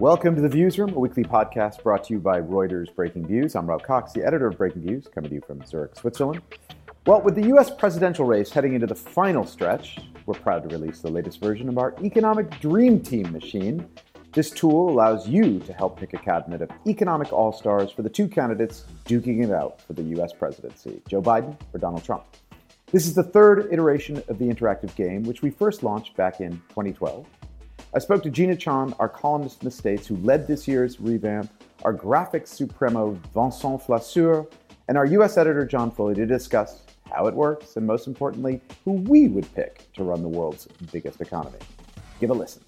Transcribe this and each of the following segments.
Welcome to the Viewsroom, a weekly podcast brought to you by Reuters Breakingviews. I'm Rob Cox, the editor of Breakingviews, coming to you from Zurich, Switzerland. Well, with the U.S. presidential race heading into the final stretch, we're proud to release the latest version of our economic dream team machine. This tool allows you to help pick a cabinet of economic all stars for the two candidates duking it out for the U.S. presidency Joe Biden or Donald Trump. This is the third iteration of the interactive game, which we first launched back in 2012. I spoke to Gina Chon, our columnist in the States, who led this year's revamp, our graphics supremo Vincent Flasseur, and our US editor John Foley to discuss how it works and, most importantly, who we would pick to run the world's biggest economy. Give a listen.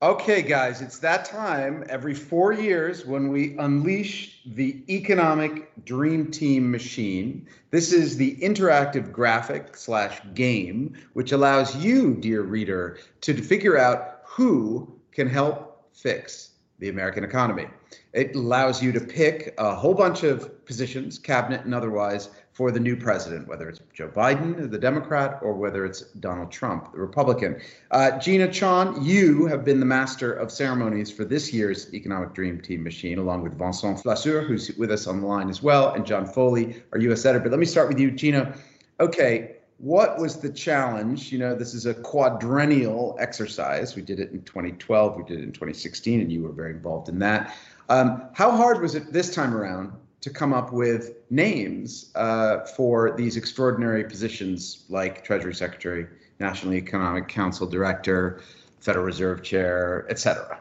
Okay, guys, it's that time every four years when we unleash the economic dream team machine. This is the interactive graphic slash game, which allows you, dear reader, to figure out who can help fix the American economy. It allows you to pick a whole bunch of positions, cabinet and otherwise, for the new president, whether it's Joe Biden, the Democrat, or whether it's Donald Trump, the Republican. Uh, Gina Chon, you have been the master of ceremonies for this year's Economic Dream Team machine, along with Vincent Flasseur, who's with us on the line as well, and John Foley, our U.S. editor. But let me start with you, Gina. Okay, what was the challenge? You know, this is a quadrennial exercise. We did it in 2012, we did it in 2016, and you were very involved in that. Um, how hard was it this time around to come up with names uh, for these extraordinary positions like Treasury Secretary, National Economic Council Director, Federal Reserve Chair, etc.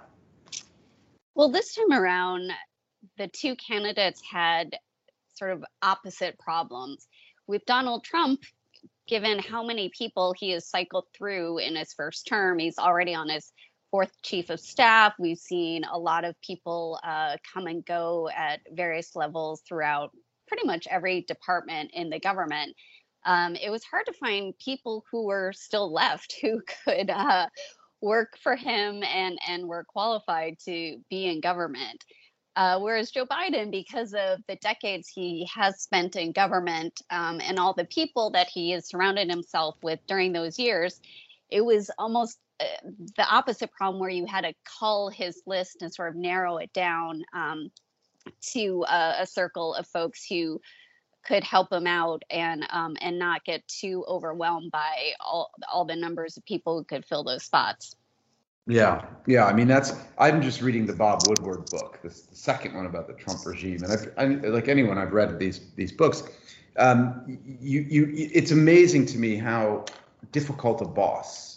Well, this time around, the two candidates had sort of opposite problems. With Donald Trump, given how many people he has cycled through in his first term, he's already on his fourth chief of staff. We've seen a lot of people uh, come and go at various levels throughout pretty much every department in the government. Um, it was hard to find people who were still left who could uh, work for him and and were qualified to be in government. Uh, whereas Joe Biden, because of the decades he has spent in government um, and all the people that he has surrounded himself with during those years, it was almost the opposite problem where you had to cull his list and sort of narrow it down um, to a, circle of folks who could help him out and um, and not get too overwhelmed by all all the numbers of people who could fill those spots. Yeah, yeah. I mean, that's. I'm just reading the Bob Woodward book, the second one about the Trump regime, and I've, I, like anyone, I've read these these books. Um, you, you, it's amazing to me how difficult a boss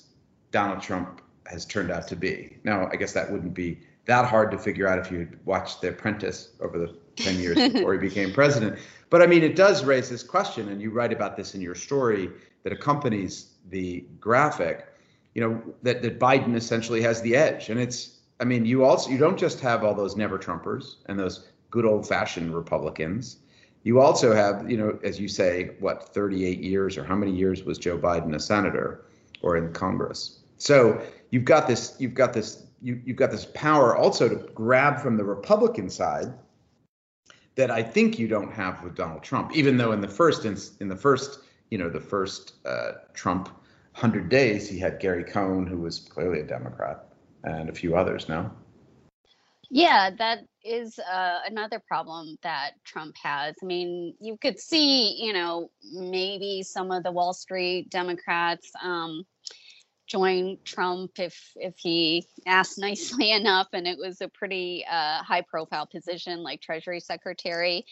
Donald Trump has turned out to be. Now, I guess that wouldn't be that hard to figure out if you had watched The Apprentice over the 10 years before he became president. But I mean, it does raise this question, and you write about this in your story that accompanies the graphic, you know, that, that Biden essentially has the edge. And it's, I mean, you also, you don't just have all those never Trumpers and those good old fashioned Republicans. You also have, you know, as you say, what, 38 years or how many years was Joe Biden a senator or in Congress? So you've got this, you've got this, you, you've got this power also to grab from the Republican side that I think you don't have with Donald Trump. Even though in the first in, in the first, you know, the first uh, Trump hundred days, he had Gary Cohn, who was clearly a Democrat, and a few others. Now. Yeah, that is uh, another problem that Trump has. I mean, you could see, you know, maybe some of the Wall Street Democrats. Um, join Trump if if he asked nicely enough, and it was a pretty uh, high profile position like Treasury Secretary.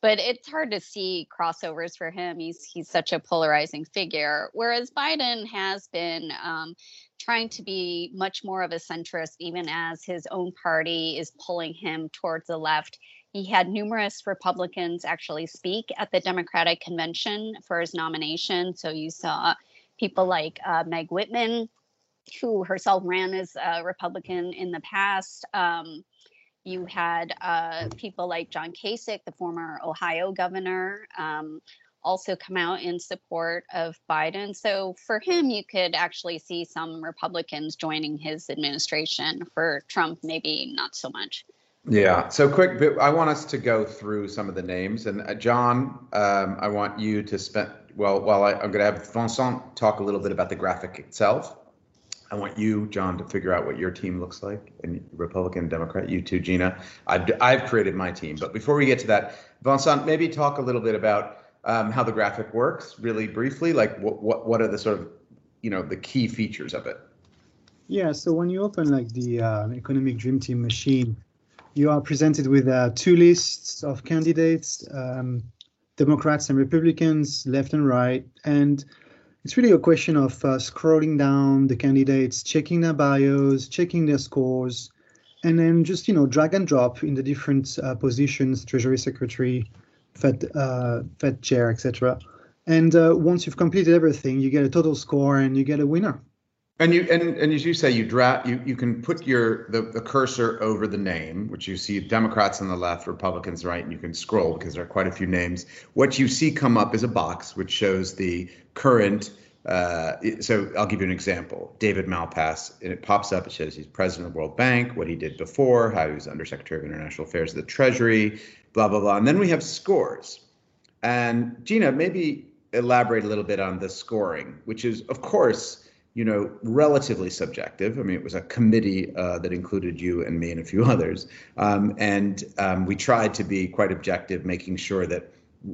but it's hard to see crossovers for him. He's he's such a polarizing figure, whereas Biden has been um, trying to be much more of a centrist, even as his own party is pulling him towards the left. He had numerous Republicans actually speak at the Democratic convention for his nomination. So you saw people like uh, Meg Whitman, who herself ran as a Republican in the past. Um, you had uh, people like John Kasich, the former Ohio governor, um, also come out in support of Biden. So for him, you could actually see some Republicans joining his administration. For Trump, maybe not so much. Yeah. So quick, I want us to go through some of the names. And uh, John, um, I want you to spend, well, while I, I'm going to have Vincent talk a little bit about the graphic itself. I want you, John, to figure out what your team looks like, and Republican, Democrat. You too, Gina. I've I've created my team, but before we get to that, Vincent, maybe talk a little bit about um, how the graphic works, really briefly. Like, what what what are the sort of, you know, the key features of it? Yeah. So when you open like the uh, economic dream team machine, you are presented with uh, two lists of candidates, um, Democrats and Republicans, left and right, and it's really a question of uh, scrolling down the candidates, checking their bios, checking their scores, and then just you know drag and drop in the different uh, positions, Treasury Secretary, Fed uh, Fed Chair, etc. And uh, once you've completed everything, you get a total score and you get a winner. And you and, and as you say, you draft you you can put your the, the cursor over the name, which you see Democrats on the left, Republicans right, and you can scroll because there are quite a few names. What you see come up is a box which shows the current. Uh, so I'll give you an example. David Malpass, and it pops up. It shows he's president of the World Bank, what he did before, how he was undersecretary of international affairs of the Treasury, blah blah blah. And then we have scores. And Gina, maybe elaborate a little bit on the scoring, which is, of course, you know, relatively subjective. I mean, it was a committee uh, that included you and me and a few others, um, and um, we tried to be quite objective, making sure that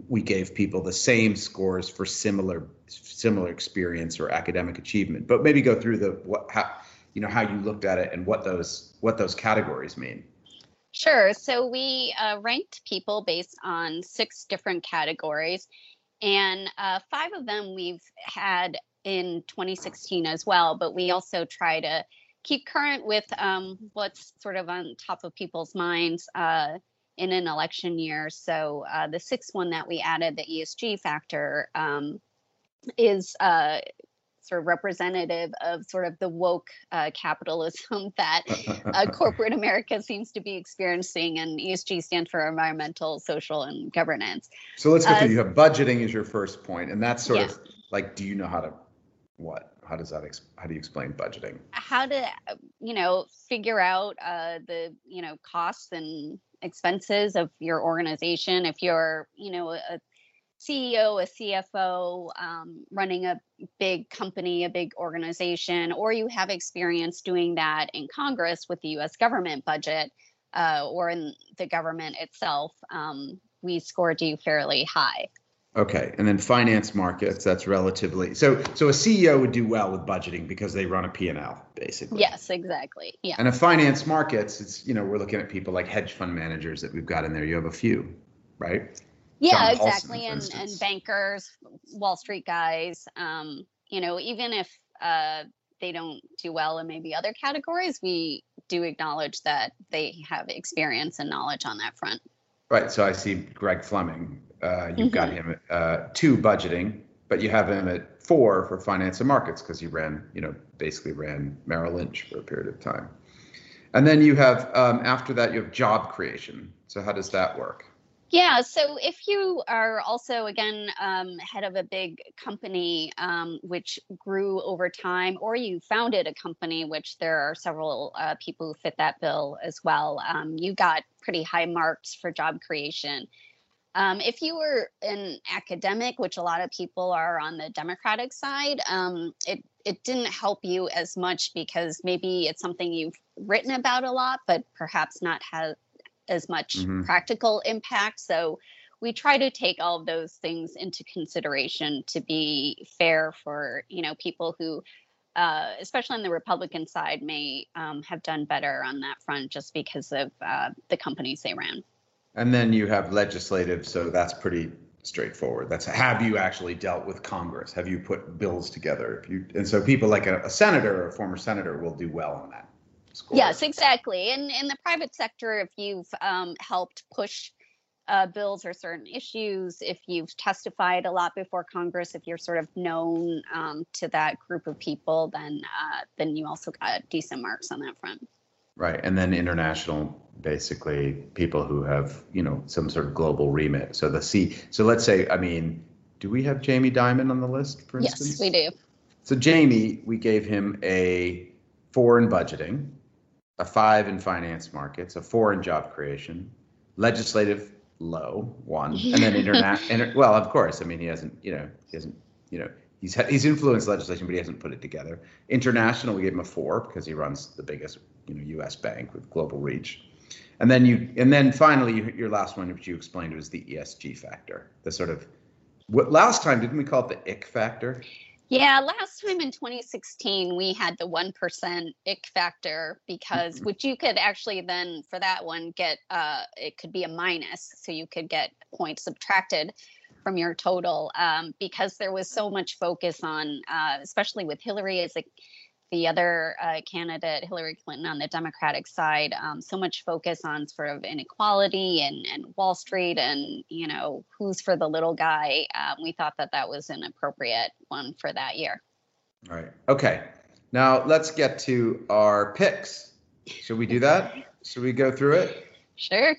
we gave people the same scores for similar similar experience or academic achievement. But maybe go through the what how you know how you looked at it and what those what those categories mean. Sure. So we uh, ranked people based on six different categories, and uh, five of them we've had in 2016 as well. But we also try to keep current with um, what's sort of on top of people's minds. Uh, in an election year. So uh, the sixth one that we added, the ESG factor, um, is uh, sort of representative of sort of the woke uh, capitalism that uh, corporate America seems to be experiencing, and ESG stands for environmental, social, and governance. So let's go through. Uh, you have budgeting is your first point, and that's sort yeah. of like, do you know how to what? How does that? Ex- how do you explain budgeting? How to, you know, figure out uh, the you know costs and expenses of your organization. If you're, you know, a CEO, a CFO, um, running a big company, a big organization, or you have experience doing that in Congress with the US government budget uh, or in the government itself, um, we scored you fairly high. Okay, and then finance markets, that's relatively so. So a CEO would do well with budgeting because they run a P and L, basically. Yes, exactly. Yeah. And a finance markets, it's you know we're looking at people like hedge fund managers that we've got in there. You have a few, right? Yeah, John exactly. and and bankers, Wall Street guys. Um, you know, even if uh, they don't do well in maybe other categories, we do acknowledge that they have experience and knowledge on that front. Right. So I see Greg Fleming uh, you've mm-hmm. got him at uh, two budgeting, but you have him at four for finance and markets because he ran, you know, basically ran Merrill Lynch for a period of time. And then you have um, after that you have job creation. So how does that work? Yeah, so if you are also, again, um, head of a big company um, which grew over time, or you founded a company, which there are several uh, people who fit that bill as well, um, you got pretty high marks for job creation. Um, if you were an academic, which a lot of people are on the Democratic side, um, it it didn't help you as much because maybe it's something you've written about a lot, but perhaps not have as much mm-hmm. practical impact. So we try to take all of those things into consideration to be fair for you know people who uh, especially on the Republican side, may um, have done better on that front just because of uh, the companies they ran. And then you have legislative, so that's pretty straightforward. That's have you actually dealt with Congress? Have you put bills together? If you and so people like a, a senator or a former senator will do well on that. Score. Yes, exactly. And in the private sector, if you've um, helped push uh, bills or certain issues, if you've testified a lot before Congress, if you're sort of known um, to that group of people, then uh, then you also got decent marks on that front. Right, and then international, basically people who have you know some sort of global remit. So the C. So let's say, I mean, do we have Jamie Dimon on the list, for instance? Yes, we do. So Jamie, we gave him a foreign budgeting, a five in finance markets, a four in job creation, legislative low one, and then international. well, of course, I mean he hasn't, you know, he hasn't, you know, he's he's influenced legislation, but he hasn't put it together. International, we gave him a four because he runs the biggest, you know, U.S. bank with global reach. And then you, and then finally, you, your last one, which you explained, was the ESG factor, the sort of. What last time didn't we call it the ick factor? Yeah, last time in 2016, we had the 1% ick factor because, mm-hmm. which you could actually then, for that one, get, uh, it could be a minus. So you could get points subtracted from your total um, because there was so much focus on, uh, especially with Hillary as a the other uh, candidate, Hillary Clinton, on the Democratic side, um, so much focus on sort of inequality and, and Wall Street and, you know, who's for the little guy. Um, we thought that that was an appropriate one for that year. All right. Okay. Now let's get to our picks. Should we do that? Should we go through it? Sure.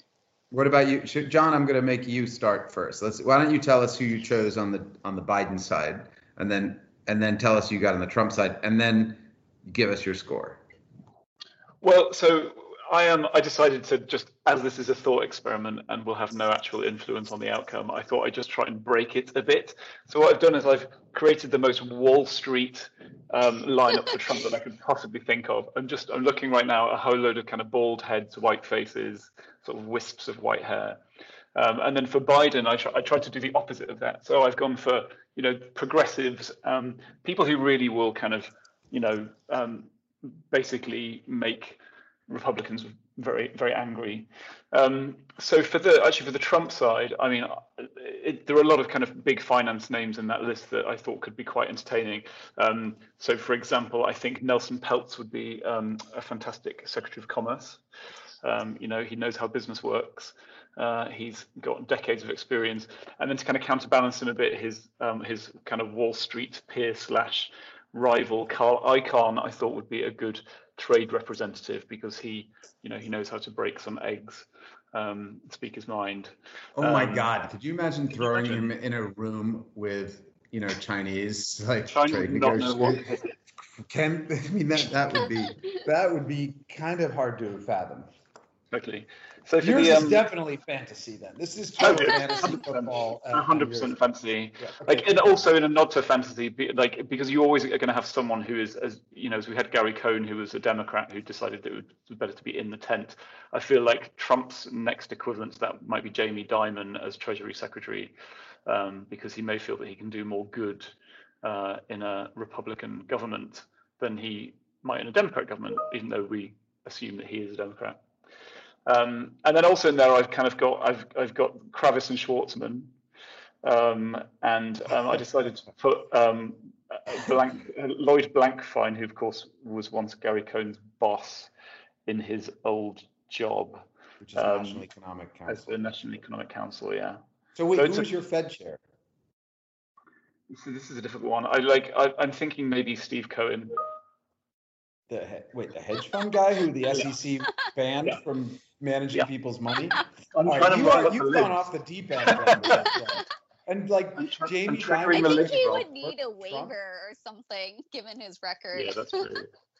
What about you, Should, John? I'm going to make you start first. Let's. Why don't you tell us who you chose on the on the Biden side, and then and then tell us who you got on the Trump side, and then give us your score. Well, so I am. I decided to just, as this is a thought experiment and will have no actual influence on the outcome. I thought I'd just try and break it a bit. So what I've done is I've created the most Wall Street um, lineup for Trump that I could possibly think of. I'm just. I'm looking right now at a whole load of kind of bald heads, white faces, sort of wisps of white hair. Um, and then for Biden, I, try, I tried to do the opposite of that. So I've gone for you know progressives, um, people who really will kind of you know, um, basically make Republicans very, very angry. Um, so for the actually for the Trump side, I mean, it, there are a lot of kind of big finance names in that list that I thought could be quite entertaining. Um, so, for example, I think Nelson Peltz would be um, a fantastic Secretary of Commerce. Um, you know, he knows how business works. Uh, he's got decades of experience, and then to kind of counterbalance him a bit, his um, his kind of Wall Street peer slash rival Carl Icahn, I thought would be a good trade representative because he, you know, he knows how to break some eggs, um, speak his mind. Oh um, my God! Could you imagine throwing you imagine? him in a room with, you know, Chinese like Chinese trade negotiators? Can I mean that that would be that would be kind of hard to fathom. Exactly. So yours the, um, is definitely fantasy. Then this is true fantasy football. hundred percent fantasy. Yeah, okay. Like, and also in a nod to fantasy, like because you always are going to have someone who is, as you know, as we had Gary Cohn, who was a Democrat, who decided that it was better to be in the tent. I feel like Trump's next equivalent to that might be Jamie Dimon as Treasury Secretary, um, because he may feel that he can do more good uh, in a Republican government than he might in a Democrat government, even though we assume that he is a Democrat. Um, and then also in there, I've kind of got I've I've got Kravis and Schwarzman, um, and um, I decided to put um, Blank, Lloyd Blankfein, who of course was once Gary Cohn's boss in his old job, which is the National um, Economic Council. As the National Economic Council, yeah. So wait, so who's a, your Fed chair? So this is a difficult one. I like. I, I'm thinking maybe Steve Cohen the wait the hedge fund guy who the SEC banned yeah. from managing yeah. people's money. I'm right, you are, you've gone off the deep end. and like tr- Jamie, Dimon, I think he would need a waiver Trump? or something given his record. Yeah, that's true.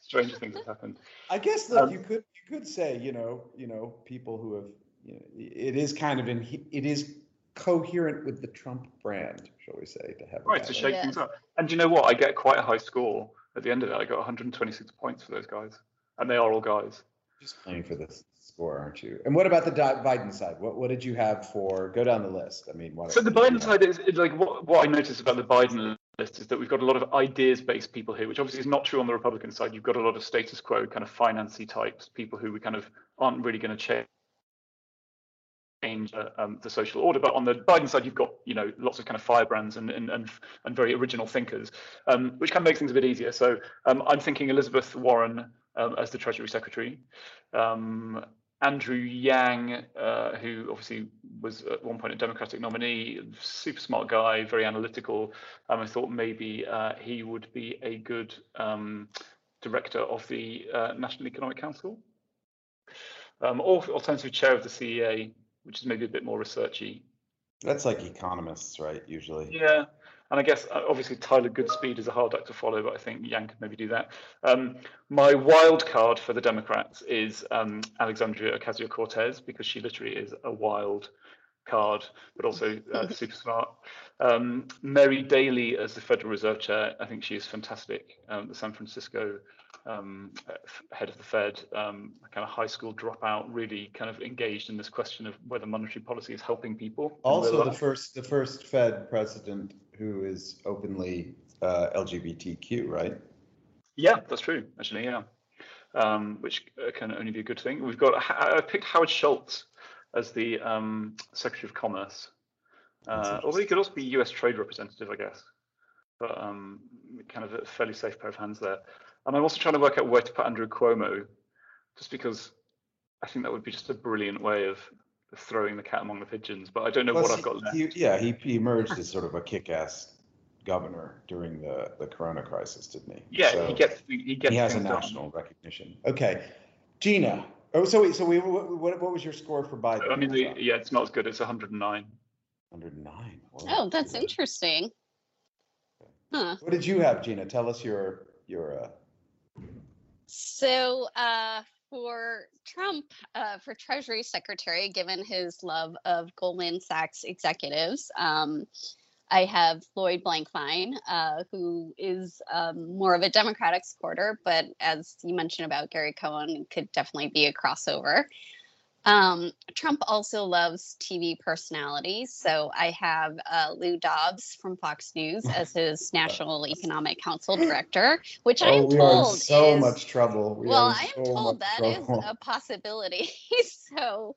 Strange things have happened. I guess look, um, you could you could say you know you know people who have you know it is kind of in it is coherent with the Trump brand, shall we say, to have right to shake yeah. things up. And you know what? I get quite a high score at the end of it. I got 126 points for those guys, and they are all guys. Just playing for this score, aren't you? And what about the Biden side? What what did you have for? Go down the list. I mean, so the Biden side is, is like what what I noticed about the Biden list is that we've got a lot of ideas-based people here, which obviously is not true on the Republican side. You've got a lot of status quo kind of financy types, people who we kind of aren't really going to change change uh, um, the social order. But on the Biden side, you've got you know lots of kind of firebrands and and and, and very original thinkers, um, which can make things a bit easier. So um, I'm thinking Elizabeth Warren um, as the Treasury Secretary. Andrew Yang, uh, who obviously was at one point a Democratic nominee, super smart guy, very analytical. Um, I thought maybe uh, he would be a good um, director of the uh, National Economic Council. Um, or alternative chair of the CEA, which is maybe a bit more researchy. That's like economists, right? Usually. Yeah, and I guess uh, obviously Tyler Goodspeed is a hard act to follow, but I think Yang could maybe do that. Um, my wild card for the Democrats is um, Alexandria Ocasio Cortez because she literally is a wild card, but also uh, super smart. Um, Mary Daly as the Federal Reserve Chair, I think she is fantastic. Um, the San Francisco um, head of the Fed, um, kind of high school dropout, really kind of engaged in this question of whether monetary policy is helping people. Also, the first the first Fed president who is openly uh, LGBTQ, right? Yeah, that's true. Actually, yeah, um, which uh, can only be a good thing. We've got I picked Howard Schultz as the um, Secretary of Commerce, uh, although he could also be U.S. Trade Representative, I guess. But um, kind of a fairly safe pair of hands there. And I'm also trying to work out where to put Andrew Cuomo, just because I think that would be just a brilliant way of throwing the cat among the pigeons. But I don't know Plus, what I've got left. He, yeah, he, he emerged as sort of a kick-ass governor during the, the Corona crisis, didn't he? Yeah, so he gets he gets. He has a national done. recognition. Okay, Gina. Oh, so wait, so we what, what was your score for Biden? I mean, the, yeah, it's not as good. It's 109. 109. Oh, that's interesting. Huh. What did you have, Gina? Tell us your your uh, so uh, for Trump, uh, for Treasury Secretary, given his love of Goldman Sachs executives, um, I have Lloyd Blankfein, uh, who is um, more of a Democratic supporter, but as you mentioned about Gary Cohn, could definitely be a crossover. Um, Trump also loves TV personalities. So I have uh, Lou Dobbs from Fox News as his National Economic Council director, which oh, I am we told are in so is, much trouble. We well, I am so told that trouble. is a possibility. so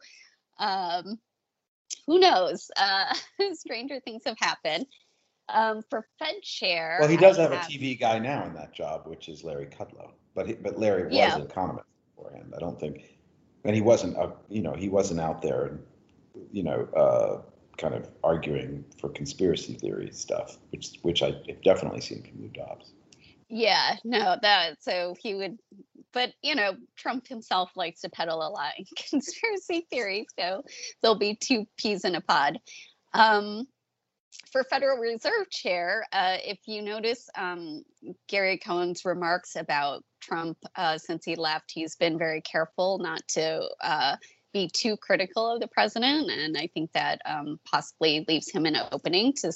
um, who knows? Uh, stranger things have happened. Um, for Fed chair, well, he does have, have, a TV guy now in that job, which is Larry Kudlow. But he, but Larry was yeah. an economist beforehand. I don't think and he wasn't, uh, you know, he wasn't out there, you know, uh, kind of arguing for conspiracy theory stuff, which which I have definitely seen from Lou Dobbs. Yeah, no, that so he would, but you know, Trump himself likes to peddle a lot in conspiracy theories, so there'll be two peas in a pod. Um, for Federal Reserve Chair, uh, if you notice um, Gary Cohn's remarks about Trump uh, since he left, he's been very careful not to uh, be too critical of the president. And I think that um, possibly leaves him an opening to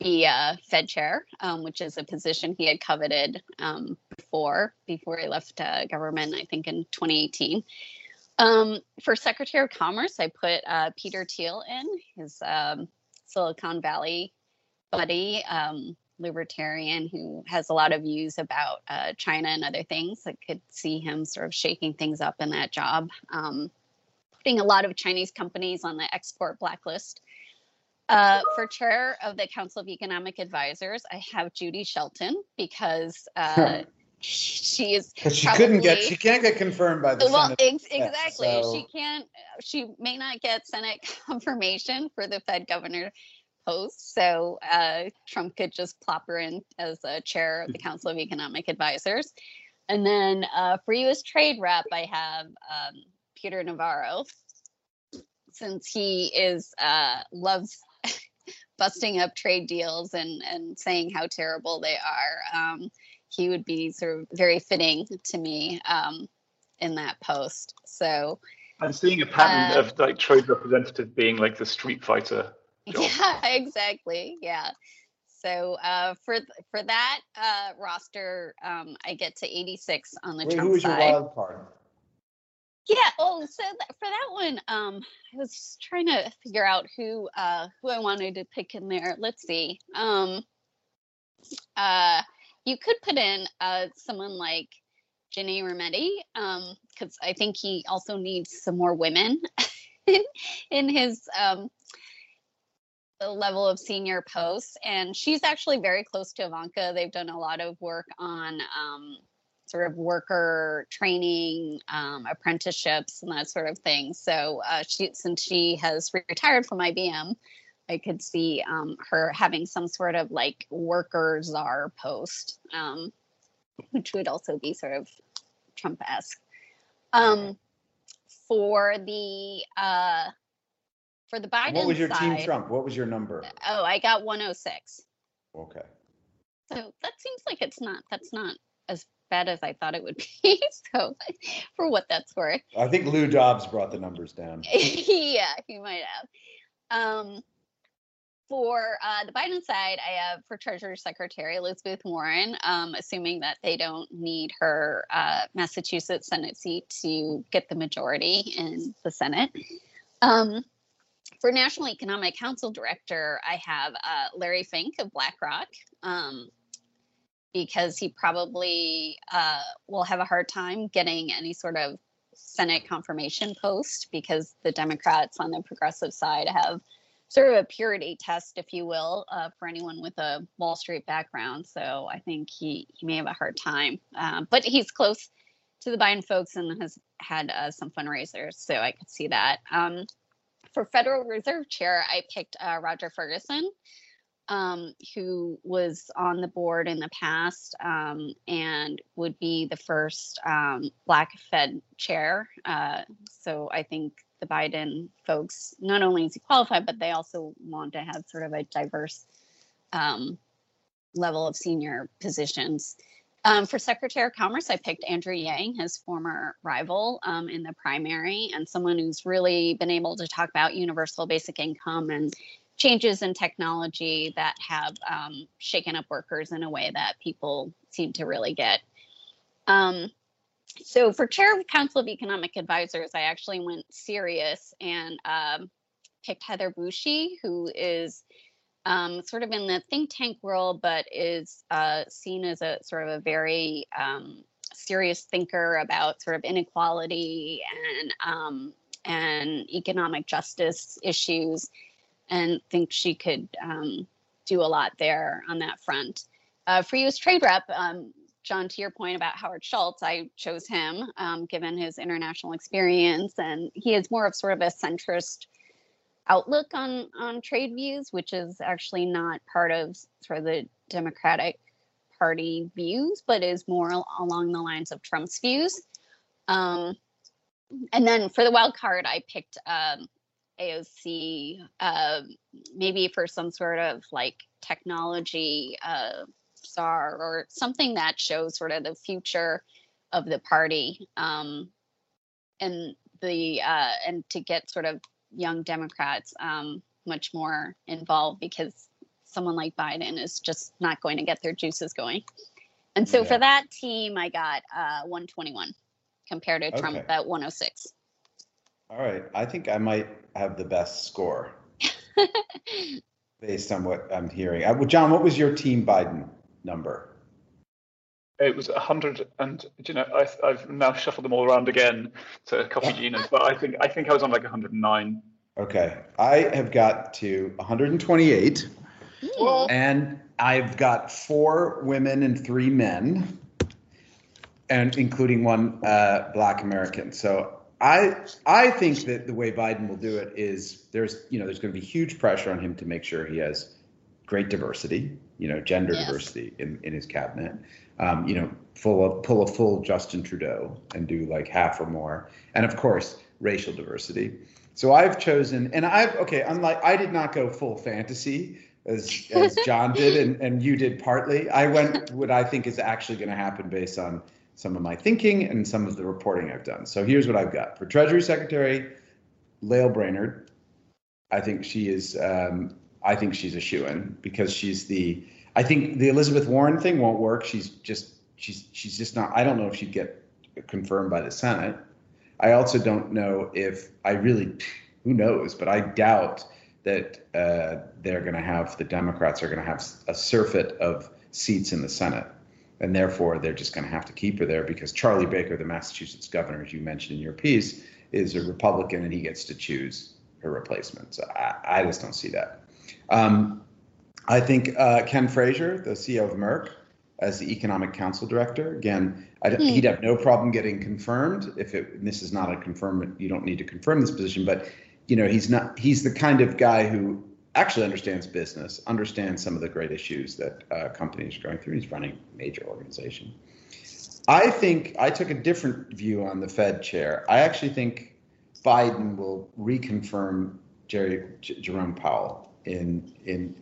be uh, Fed chair, um, which is a position he had coveted um, before, before he left uh, government, I think in 2018. Um, for Secretary of Commerce, I put uh, Peter Thiel in. His um, Silicon Valley buddy, um, libertarian who has a lot of views about uh, China and other things. I could see him sort of shaking things up in that job, um, putting a lot of Chinese companies on the export blacklist. Uh, for chair of the Council of Economic Advisors, I have Judy Shelton because uh, she is because she couldn't get she can't get confirmed by the well ex- exactly so. she can't she may not get senate confirmation for the fed governor post so uh, trump could just plop her in as a chair of the council of economic advisors and then uh, for us trade rep i have um, peter navarro since he is uh, loves busting up trade deals and and saying how terrible they are um, he would be sort of very fitting to me um, in that post. So I'm seeing a pattern uh, of like trade representative being like the street fighter. Job. Yeah, exactly. Yeah. So uh, for for that uh, roster, um, I get to 86 on the Wait, Trump who is side. your wild card? Yeah. Oh, so that, for that one, um, I was trying to figure out who uh, who I wanted to pick in there. Let's see. Um, uh, you could put in uh, someone like Ginny Rometty, because um, I think he also needs some more women in, in his um, level of senior posts, and she's actually very close to Ivanka. They've done a lot of work on um, sort of worker training, um, apprenticeships, and that sort of thing. So uh, she, since she has retired from IBM, I could see um, her having some sort of like worker czar post, um, which would also be sort of Trump-esque. Um, for the uh, for the Biden What was your side, team Trump? What was your number? Oh, I got 106. Okay. So that seems like it's not that's not as bad as I thought it would be. so for what that's worth. I think Lou Dobbs brought the numbers down. yeah, he might have. Um for uh, the Biden side, I have for Treasury Secretary Elizabeth Warren, um, assuming that they don't need her uh, Massachusetts Senate seat to get the majority in the Senate. Um, for National Economic Council Director, I have uh, Larry Fink of BlackRock um, because he probably uh, will have a hard time getting any sort of Senate confirmation post because the Democrats on the progressive side have sort of a purity test, if you will, uh, for anyone with a Wall Street background. So I think he, he may have a hard time. Um, but he's close to the Biden folks and has had uh, some fundraisers. So I could see that. Um, for Federal Reserve Chair, I picked uh, Roger Ferguson, um, who was on the board in the past um, and would be the first um, Black Fed chair. Uh, so I think the Biden folks, not only is he qualified, but they also want to have sort of a diverse um, level of senior positions. Um, for Secretary of Commerce, I picked Andrew Yang, his former rival um, in the primary, and someone who's really been able to talk about universal basic income and changes in technology that have um, shaken up workers in a way that people seem to really get. Um, so, for Chair of Council of Economic Advisors, I actually went serious and um, picked Heather Boushey, who is um, sort of in the think tank world, but is uh, seen as a sort of a very um, serious thinker about sort of inequality and um, and economic justice issues, and think she could um, do a lot there on that front. Uh, for U.S. Trade Rep, um, John, to your point about Howard Schultz, I chose him um, given his international experience, and he is more of sort of a centrist outlook on on trade views, which is actually not part of sort of the Democratic Party views, but is more along the lines of Trump's views. Um, and then for the wild card, I picked um, AOC, uh, maybe for some sort of like technology uh, star or something that shows sort of the future of the party um, and the uh, and to get sort of young Democrats um, much more involved because someone like Biden is just not going to get their juices going. And so yeah. for that team, I got uh, 121 compared to Trump okay. at 106. All right. I think I might have the best score based on what I'm hearing. Uh, well, John, what was your team Biden number? It was 100, and you know, I, have now shuffled them all around again to copy Gina's, but I think I think I was on like 109. Okay, I have got to 128, and I've got four women and three men, and including one uh, Black American. So I I think that the way Biden will do it is there's you know there's going to be huge pressure on him to make sure he has great diversity, you know, gender yes. diversity in, in his cabinet um, you know, full of, pull a full Justin Trudeau and do like half or more, and of course racial diversity. So I've chosen, and I've okay. Unlike I did not go full fantasy as as John did, and and you did partly. I went what I think is actually going to happen based on some of my thinking and some of the reporting I've done. So here's what I've got for Treasury Secretary, Lael Brainard. I think she is. Um, I think she's a shoe in because she's the I think the Elizabeth Warren thing won't work. She's just she's she's just not. I don't know if she'd get confirmed by the Senate. I also don't know if I really who knows, but I doubt that uh, they're going to have the Democrats are going to have a surfeit of seats in the Senate, and therefore they're just going to have to keep her there because Charlie Baker, the Massachusetts governor, as you mentioned in your piece, is a Republican and he gets to choose her replacement. So I, I just don't see that. Um, I think uh, Ken Frazier, the CEO of Merck, as the economic council director, again, I, Hmm. he'd have no problem getting confirmed if it, this is not a confirm. You don't need to confirm this position, but you know, he's not. He's the kind of guy who actually understands business, understands some of the great issues that uh, companies are going through. He's running a major organization. I think I took a different view on the Fed chair. I actually think Biden will reconfirm Jerry J- Jerome Powell in in,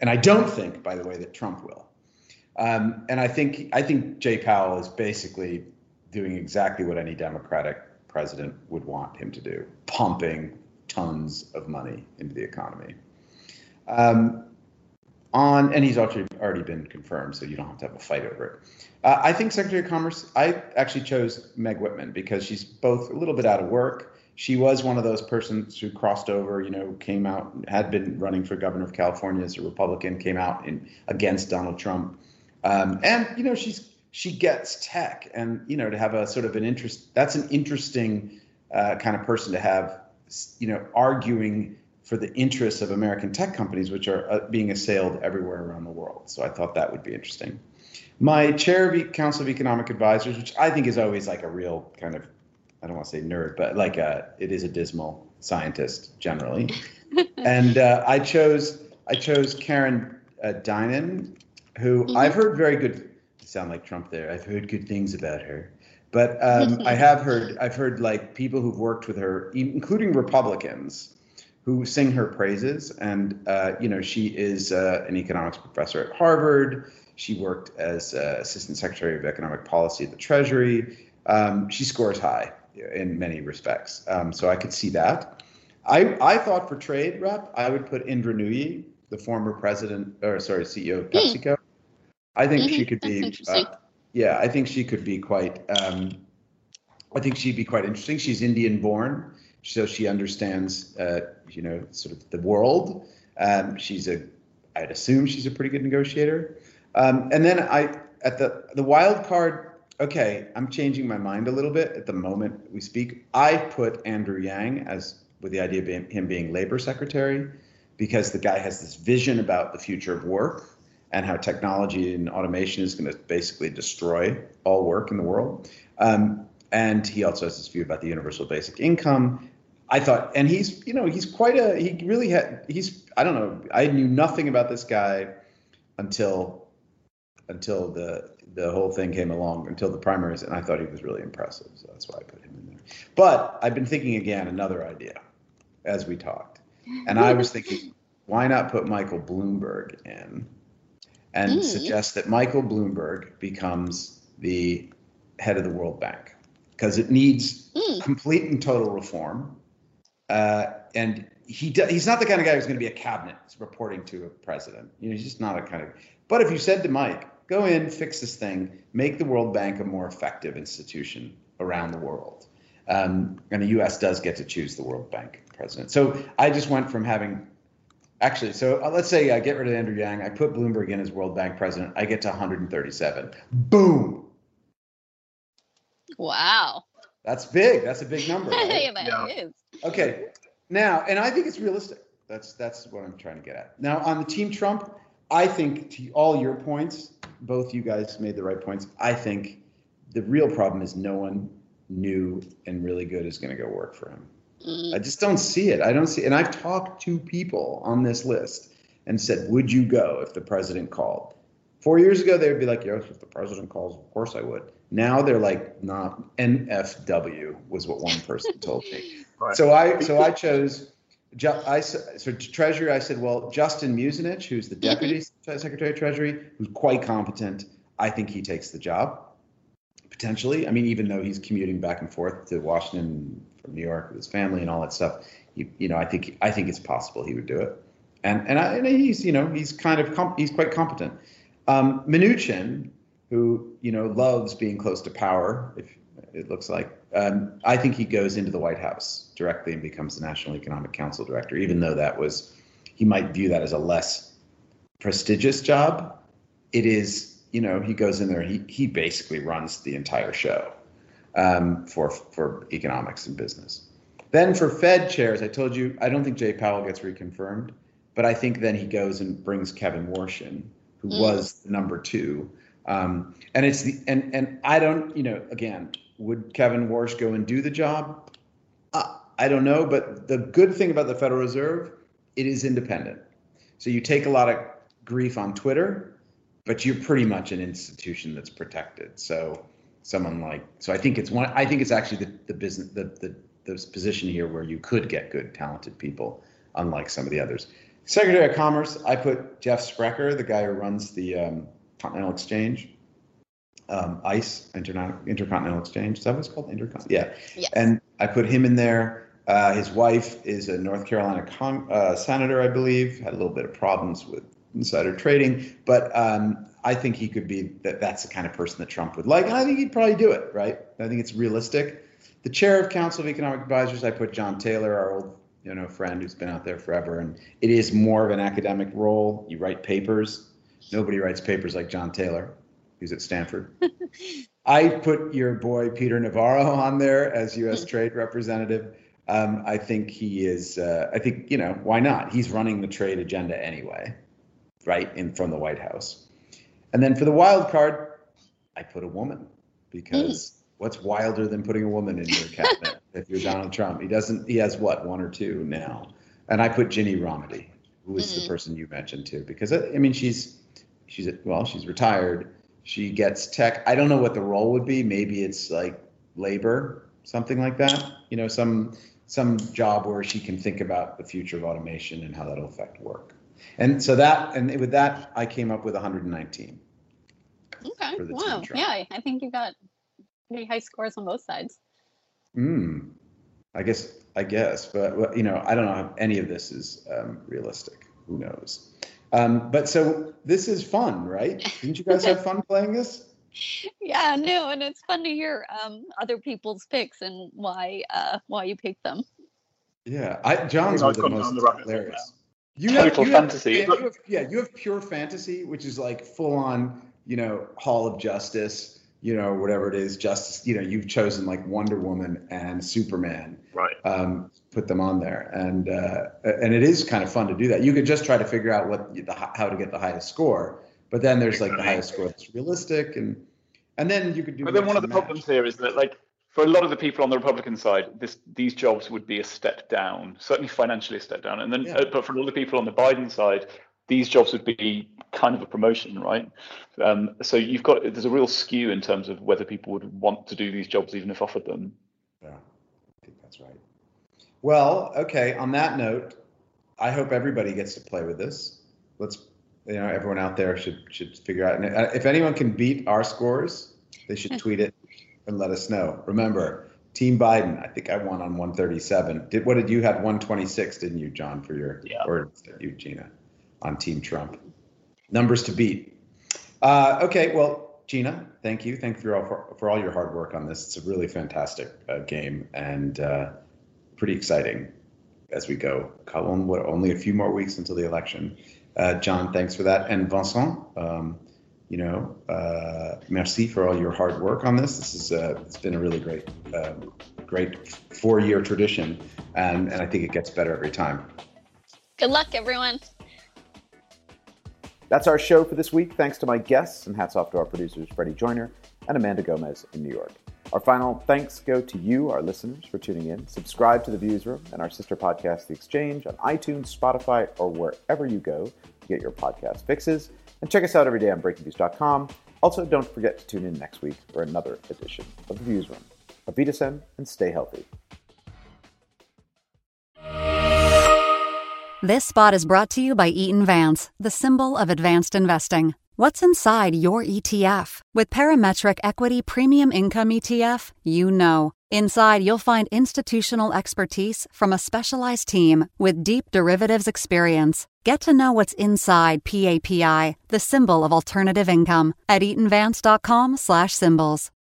and I don't think, by the way, that Trump will. Um, and I think I think Jay Powell is basically doing exactly what any Democratic president would want him to do, pumping tons of money into the economy. Um, on and he's already already been confirmed, so you don't have to have a fight over it. Uh, I think Secretary of Commerce. I actually chose Meg Whitman because she's both a little bit out of work. She was one of those persons who crossed over, you know, came out, had been running for governor of California as a Republican, came out in against Donald Trump, um, and you know, she's she gets tech, and you know, to have a sort of an interest. That's an interesting uh, kind of person to have, you know, arguing for the interests of American tech companies, which are uh, being assailed everywhere around the world. So I thought that would be interesting. My chair of E- Council of Economic Advisors, which I think is always like a real kind of, I don't want to say nerd, but like a, it is a dismal scientist generally. and uh, I chose I chose Karen uh, Dynan, who Mhm. I've heard very good. Sound like Trump there. I've heard good things about her, but um, I have heard I've heard like people who've worked with her, including Republicans, who sing her praises. And uh, you know, she is uh, an economics professor at Harvard. She worked as uh, assistant secretary of economic policy at the Treasury. Um, she scores high in many respects, um, so I could see that. I, I thought for trade rep, I would put Indra Nooyi, the former president, or sorry, CEO of PepsiCo. I think she Mhm, could that's be. Uh, yeah, I think she could be quite. Um, I think she'd be quite interesting. She's Indian born, so she understands, uh, you know, sort of the world. Um, she's a, I'd assume she's a pretty good negotiator. Um, and then I, at the the wild card, okay, I'm changing my mind a little bit at the moment we speak. I put Andrew Yang as with the idea of him being labor secretary, because the guy has this vision about the future of work and how technology and automation is going to basically destroy all work in the world. Um, and he also has this view about the universal basic income. I thought, and he's, you know, he's quite a, he really had, he's, I don't know, I knew nothing about this guy until, until the, the whole thing came along, until the primaries, and I thought he was really impressive. So that's why I put him in there. But I've been thinking again, another idea as we talked. And I was thinking, why not put Michael Bloomberg in and Mm. suggest that Michael Bloomberg becomes the head of the World Bank? Because it needs Mm. complete and total reform. Uh, and he do, he's not the kind of guy who's going to be a cabinet reporting to a president. You know, he's just not a kind of. But if you said to Mike, go in, fix this thing, make the World Bank a more effective institution around the world, um, and the U.S. does get to choose the World Bank president. So I just went from having. Actually, so uh, let's say I get rid of Andrew Yang. I put Bloomberg in as World Bank president. I get to 137. Boom. Wow. That's big. That's a big number. right? yeah, that Yeah. is. Okay. Now, and I think it's realistic. That's that's what I'm trying to get at. Now, on the Team Trump, I think to all your points, both you guys made the right points. I think the real problem is no one new and really good is going to go work for him. Mm. I just don't see it. I don't see, and I've talked to people on this list and said, "Would you go if the president called?" Four years ago, they would be like, "Yes, if the president calls, of course I would." Now they're like, "Not NFW," was what one person told me. Right. So I so I chose. I so to Treasury. I said, well, Justin Muzinich, who's the deputy secretary of Treasury, who's quite competent. I think he takes the job potentially. I mean, even though he's commuting back and forth to Washington from New York with his family and all that stuff, you, you know, I think I think it's possible he would do it. And and, I, and he's you know he's kind of com- he's quite competent. Um, Mnuchin, who you know loves being close to power, if it looks like, um, I think he goes into the White House directly and becomes the National Economic Council director, even though that was he might view that as a less prestigious job. It is, you know, he goes in there. He he basically runs the entire show um, for for economics and business. Then for Fed chairs, I told you I don't think Jay Powell gets reconfirmed, but I think then he goes and brings Kevin Warshing, who Mm. was number two. Um, and it's the and and I don't, you know, again, would Kevin Warsh go and do the job? Uh, I don't know, but the good thing about the Federal Reserve, it is independent. So you take a lot of grief on Twitter, but you're pretty much an institution that's protected. So someone like so I think it's one I think it's actually the, the business the, the the position here where you could get good talented people, unlike some of the others. Secretary of Commerce, I put Jeff Sprecher, the guy who runs the um, Continental Exchange, um, ICE, Interna- Intercontinental Exchange. Is that what it's called? Intercontinental. Yeah. Yes. And I put him in there. Uh, his wife is a North Carolina con- uh, senator, I believe. Had a little bit of problems with insider trading, but um, I think he could be that. That's the kind of person that Trump would like, and I think he'd probably do it. Right? I think it's realistic. The chair of Council of Economic Advisors, I put John Taylor, our old you know friend who's been out there forever, and it is more of an academic role. You write papers. Nobody writes papers like John Taylor, who's at Stanford. I put your boy Peter Navarro on there as U.S. Trade Representative. Um, I think he is. Uh, I think you know why not? He's running the trade agenda anyway, right in from the White House. And then for the wild card, I put a woman because what's wilder than putting a woman in your cabinet if you're Donald Trump? He doesn't. He has what one or two now. And I put Ginni Rometty, who is the Mhm. person you mentioned too, because I I mean she's she's well she's retired. She gets tech. I don't know what the role would be. Maybe it's like labor, something like that. You know, some some job where she can think about the future of automation and how that'll affect work. And so that and with that, I came up with 119. Okay. Wow. Yeah, I think you got pretty high scores on both sides. Hmm. I guess. I guess, but you know, I don't know if any of this is um, realistic. Who knows? Um, but so this is fun, right? Didn't you guys have fun playing this? Yeah, no, and it's fun to hear um, other people's picks and why uh, why you picked them. Yeah, I, John's I've were the most the rabbit hole hilarious. You Total you fantasy. yeah, you have, yeah, you have pure fantasy, which is like full on, you know, Hall of Justice, you know, whatever it is, justice. You know, you've chosen like Wonder Woman and Superman, Right. um, put them on there, and uh, and it is kind of fun to do that. You could just try to figure out what the, how to get the highest score, but then there's like the highest score that's realistic, and and then you could do. But then one of the match. problems here is that, like, for a lot of the people on the Republican side, this these jobs would be a step down, certainly financially a step down. And then, Yeah. uh, but for a lot of the people on the Biden side, these jobs would be kind of a promotion, right? Um, so you've got there's a real skew in terms of whether people would want to do these jobs even if offered them. Yeah, I think that's right. Well, okay. On that note, I hope everybody gets to play with this. Let's, you know, everyone out there should should figure out. and uh, If anyone can beat our scores, they should tweet it and let us know. Remember, Team Biden. I think I won on 137. Did what did you have 126? Didn't you, John? For your Yeah. or you, Gina, on Team Trump. Numbers to beat. Uh, okay, well, Gina, thank you. Thank you for all, for, for all your hard work on this. It's a really fantastic uh, game and uh, pretty exciting as we go. Colin, what, only a few more weeks until the election. Uh, John, thanks for that. And Vincent, um, you know, uh, merci for all your hard work on this. This is uh, it's been a really great, um, great four-year tradition, and and I think it gets better every time. Good luck, everyone. That's our show for this week. Thanks to my guests, and hats off to our producers, Freddie Joyner and Amanda Gomez in New York. Our final thanks go to you, our listeners, for tuning in. Subscribe to the Viewsroom and our sister podcast, The Exchange, on iTunes, Spotify, or wherever you go to get your podcast fixes. And check us out every day on BreakingViews.com. Also, don't forget to tune in next week for another edition of The Viewsroom. Auf Wiedersehen and stay healthy. This spot is brought to you by Eaton Vance, the symbol of advanced investing. What's inside your ETF? With Parametric Equity Premium Income ETF, you know. Inside, you'll find institutional expertise from a specialized team with deep derivatives experience. Get to know what's inside PAPI, the symbol of alternative income, at eatonvance.com/symbols.